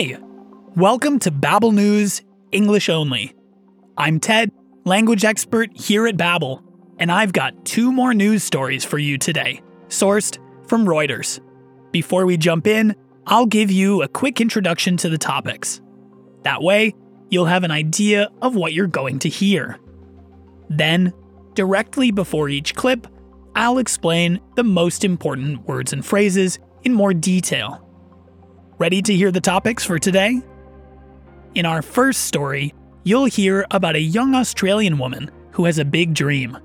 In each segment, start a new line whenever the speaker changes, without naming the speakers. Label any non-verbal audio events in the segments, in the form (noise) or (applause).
Hey, welcome to Babbel News English Only. I'm Ted, language expert here at Babbel, and I've got two more news stories for you today, sourced from Reuters. Before we jump in, I'll give you a quick introduction to the topics. That way, you'll have an idea of what you're going to hear. Then, directly before each clip, I'll explain the most important words and phrases in more detail. Ready to hear the topics for today? In our first story, you'll hear about a young Australian woman who has a big dream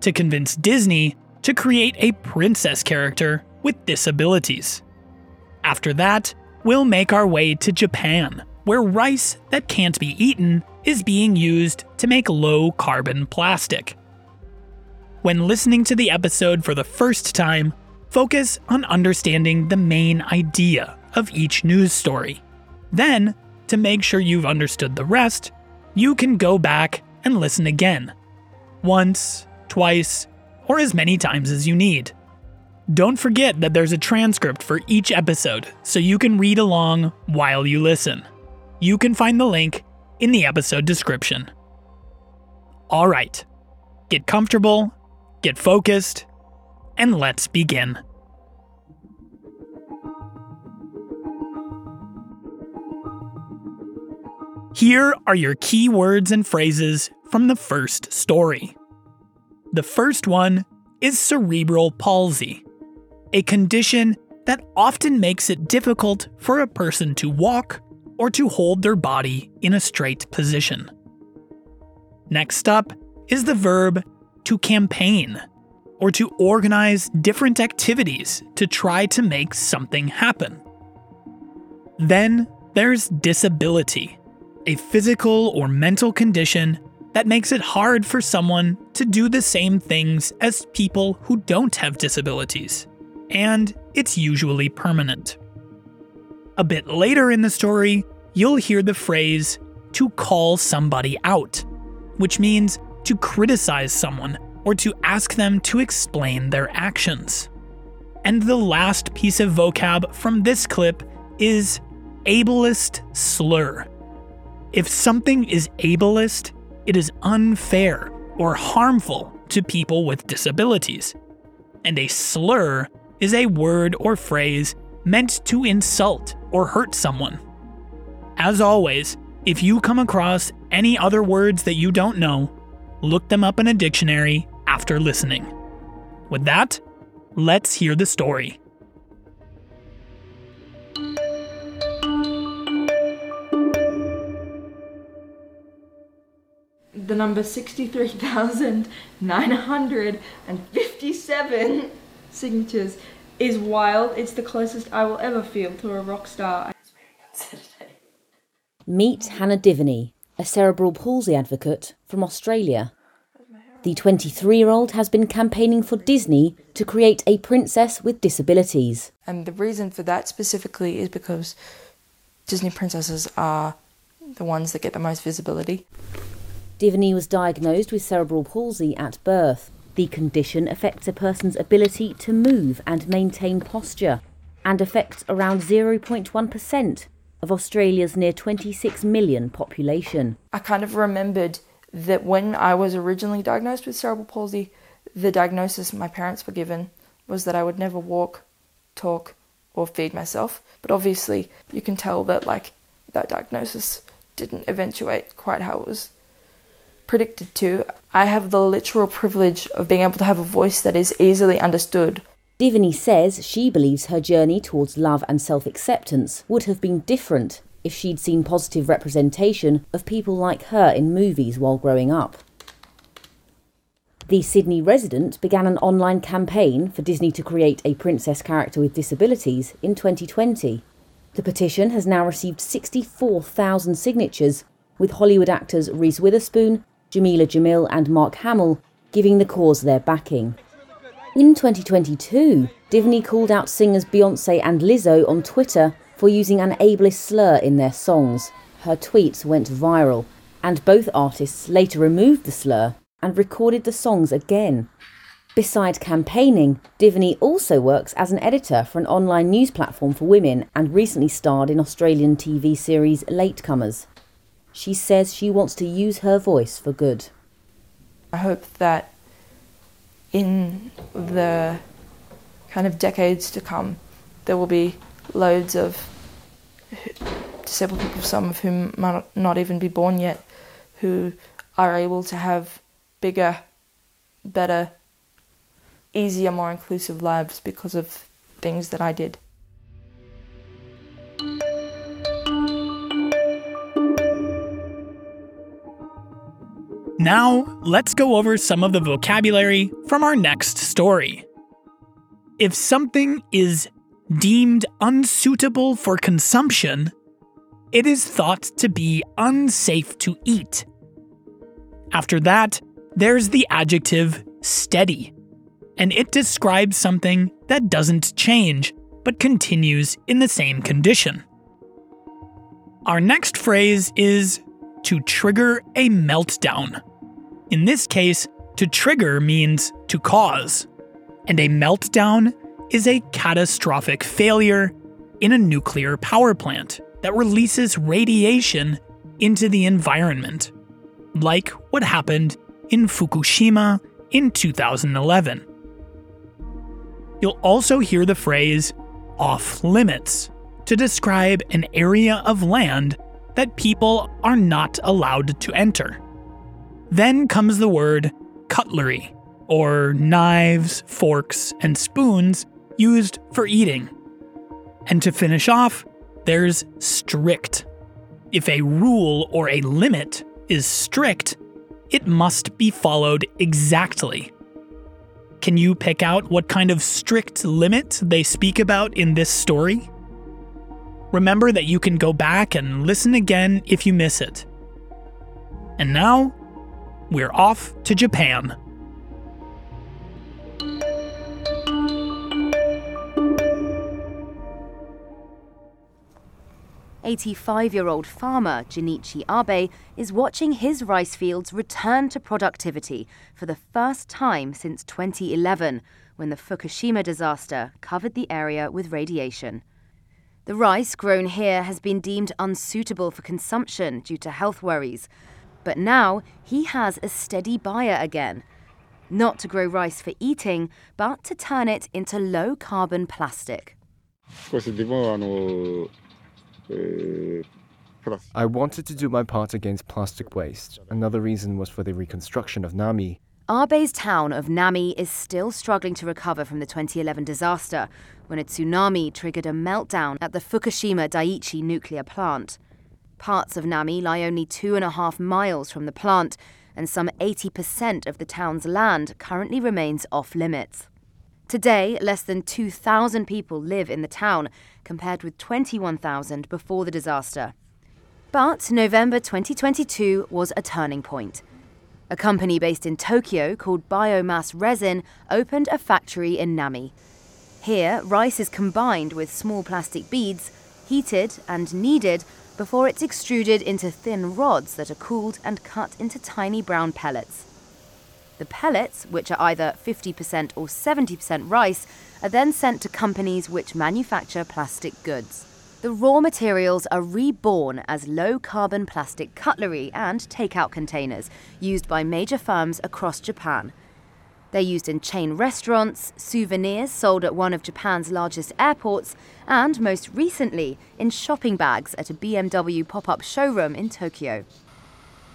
to convince Disney to create a princess character with disabilities. After that, we'll make our way to Japan, where rice that can't be eaten is being used to make low carbon plastic. When listening to the episode for the first time, focus on understanding the main idea of each news story. Then, to make sure you've understood the rest, you can go back and listen again. Once, twice, or as many times as you need. Don't forget that there's a transcript for each episode, so you can read along while you listen. You can find the link in the episode description. Alright, get comfortable, get focused, and let's begin. Here are your key words and phrases from the first story. The first one is cerebral palsy, a condition that often makes it difficult for a person to walk or to hold their body in a straight position. Next up is the verb to campaign, or to organize different activities to try to make something happen. Then there's disability, a physical or mental condition that makes it hard for someone to do the same things as people who don't have disabilities, and it's usually permanent. A bit later in the story, you'll hear the phrase to call somebody out, which means to criticize someone or to ask them to explain their actions. And the last piece of vocab from this clip is ableist slur. If something is ableist, it is unfair or harmful to people with disabilities. And a slur is a word or phrase meant to insult or hurt someone. As always, if you come across any other words that you don't know, look them up in a dictionary after listening. With that, let's hear the story.
The number 63,957 (laughs) signatures is wild. It's the closest I will ever feel to a rock star. (laughs)
Meet Hannah Diviney, a cerebral palsy advocate from Australia. The 23 year old has been campaigning for Disney to create a princess with disabilities.
And the reason for that specifically is because Disney princesses are the ones that get the most visibility.
Diviney was diagnosed with cerebral palsy at birth. The condition affects a person's ability to move and maintain posture and affects around 0.1% of Australia's near 26 million population.
I kind of remembered that when I was originally diagnosed with cerebral palsy, the diagnosis my parents were given was that I would never walk, talk, or feed myself. But obviously, you can tell that like that diagnosis didn't eventuate quite how it was predicted to. I have the literal privilege of being able to have a voice that is easily understood
Diviney says she believes her journey towards love and self acceptance would have been different if she'd seen positive representation of people like her in movies while growing up. The Sydney resident began an online campaign for Disney to create a princess character with disabilities in 2020. The petition has now received 64,000 signatures, with Hollywood actors Reese Witherspoon, Jameela Jamil, and Mark Hamill giving the cause their backing. In 2022, Diviney called out singers Beyonce and Lizzo on Twitter for using an ableist slur in their songs. Her tweets went viral, and both artists later removed the slur and recorded the songs again. Beside campaigning, Diviney also works as an editor for an online news platform for women and recently starred in Australian TV series Latecomers. She says she wants to use her voice for good.
I hope that in the kind of decades to come, there will be loads of disabled people, some of whom might not even be born yet, who are able to have bigger, better easier, more inclusive lives because of things that I did.
Now, let's go over some of the vocabulary from our next story. If something is deemed unsuitable for consumption, it is thought to be unsafe to eat. After that, there's the adjective steady and it describes something that doesn't change, but continues in the same condition. Our next phrase is to trigger a meltdown. In this case, to trigger means to cause, and a meltdown is a catastrophic failure in a nuclear power plant that releases radiation into the environment, like what happened in Fukushima in 2011. You'll also hear the phrase off limits to describe an area of land that people are not allowed to enter. Then comes the word cutlery, or knives, forks, and spoons used for eating. And to finish off, there's strict. If a rule or a limit is strict, it must be followed exactly can you pick out what kind of strict limit they speak about in this story? Remember that you can go back and listen again if you miss it. And now, we're off to Japan.
85-year-old farmer Junichi Abe is watching his rice fields return to productivity for the first time since 2011, when the Fukushima disaster covered the area with radiation. The rice grown here has been deemed unsuitable for consumption due to health worries, but now he has a steady buyer again. Not to grow rice for eating, but to turn it into low carbon plastic.
I wanted to do my part against plastic waste. Another reason was for the reconstruction of Namie.
Abe's town of Namie is still struggling to recover from the 2011 disaster when a tsunami triggered a meltdown at the Fukushima Daiichi nuclear plant. Parts of Namie lie only two and a half miles from the plant, and some 80% of the town's land currently remains off limits. Today, less than 2,000 people live in the town, compared with 21,000 before the disaster. But November 2022 was a turning point. A company based in Tokyo called Biomass Resin opened a factory in Namie. Here, rice is combined with small plastic beads, heated and kneaded before it's extruded into thin rods that are cooled and cut into tiny brown pellets. The pellets, which are either 50% or 70% rice, are then sent to companies which manufacture plastic goods. The raw materials are reborn as low carbon plastic cutlery and takeout containers used by major firms across Japan. They're used in chain restaurants, souvenirs sold at one of Japan's largest airports, and most recently, in shopping bags at a BMW pop up showroom in Tokyo.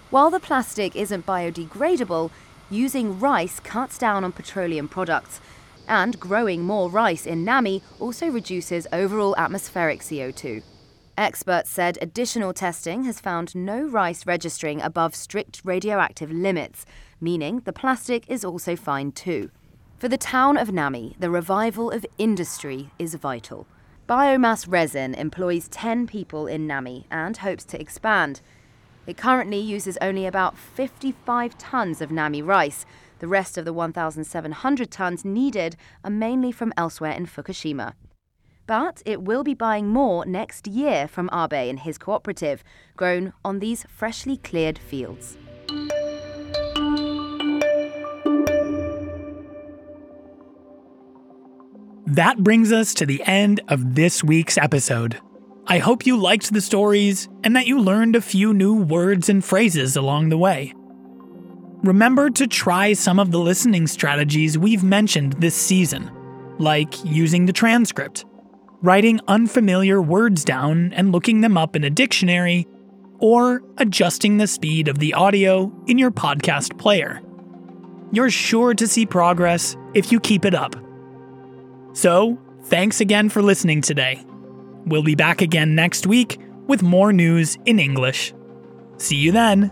While the plastic isn't biodegradable, using rice cuts down on petroleum products, and growing more rice in Namie also reduces overall atmospheric CO2. Experts said additional testing has found no rice registering above strict radioactive limits, meaning the plastic is also fine too. For the town of Namie, the revival of industry is vital. Biomass Resin employs 10 people in Namie and hopes to expand. It currently uses only about 55 tonnes of Namie rice. The rest of the 1,700 tonnes needed are mainly from elsewhere in Fukushima. But it will be buying more next year from Abe and his cooperative, grown on these freshly cleared fields.
That brings us to the end of this week's episode. I hope you liked the stories and that you learned a few new words and phrases along the way. Remember to try some of the listening strategies we've mentioned this season, like using the transcript, writing unfamiliar words down and looking them up in a dictionary, or adjusting the speed of the audio in your podcast player. You're sure to see progress if you keep it up. So, thanks again for listening today. We'll be back again next week with more news in English. See you then.